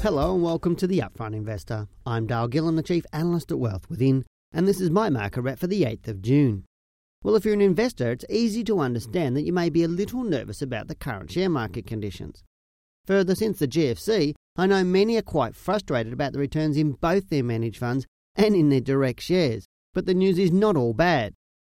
Hello and welcome to the Upfront Investor. I'm Dale Gillham, the Chief Analyst at Wealth Within, and this is my market wrap for the 8th of June. Well, if you're an investor, it's easy to understand that you may be a little nervous about the current share market conditions. Further, since the GFC, I know many are quite frustrated about the returns in both their managed funds and in their direct shares, but the news is not all bad.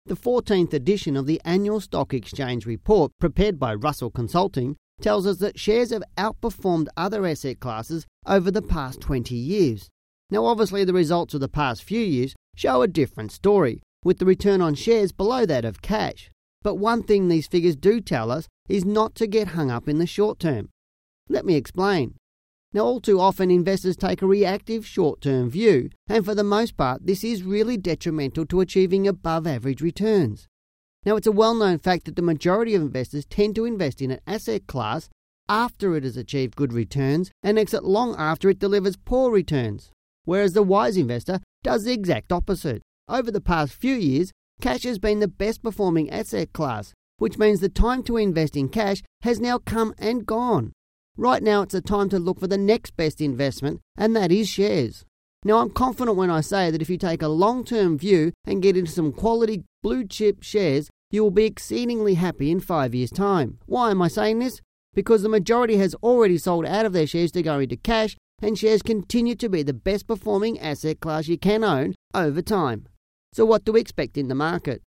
The 14th edition of the annual Stock Exchange report, prepared by Russell Consulting, tells us that shares have outperformed other asset classes over the past 20 years. Now, obviously, the results of the past few years show a different story, with the return on shares below that of cash. But one thing these figures do tell us is not to get hung up in the short term. Let me explain. Now, all too often, investors take a reactive short term view, and for the most part, this is really detrimental to achieving above average returns. Now, it's a well known fact that the majority of investors tend to invest in an asset class after it has achieved good returns and exit long after it delivers poor returns, whereas the wise investor does the exact opposite. Over the past few years, cash has been the best performing asset class, which means the time to invest in cash has now come and gone. Right now, it's a time to look for the next best investment, and that is shares. Now, I'm confident when I say that if you take a long term view and get into some quality blue chip shares, you will be exceedingly happy in five years' time. Why am I saying this? Because the majority has already sold out of their shares to go into cash, and shares continue to be the best performing asset class you can own over time. So, what do we expect in the market?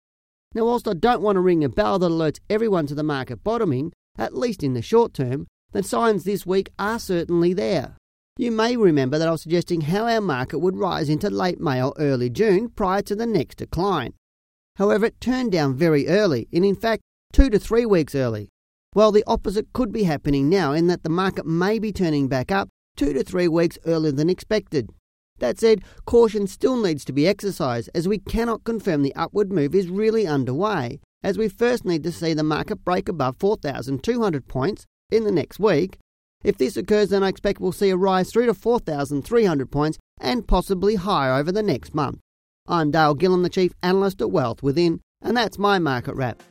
Now, whilst I don't want to ring a bell that alerts everyone to the market bottoming, at least in the short term, the signs this week are certainly there. You may remember that I was suggesting how our market would rise into late May or early June prior to the next decline. However, it turned down very early, and in fact, two to three weeks early. Well, the opposite could be happening now in that the market may be turning back up two to three weeks earlier than expected. That said, caution still needs to be exercised as we cannot confirm the upward move is really underway, as we first need to see the market break above 4,200 points in the next week if this occurs, then I expect we'll see a rise through to 4,300 points and possibly higher over the next month. I'm Dale Gillham, the Chief Analyst at Wealth Within, and that's my market wrap.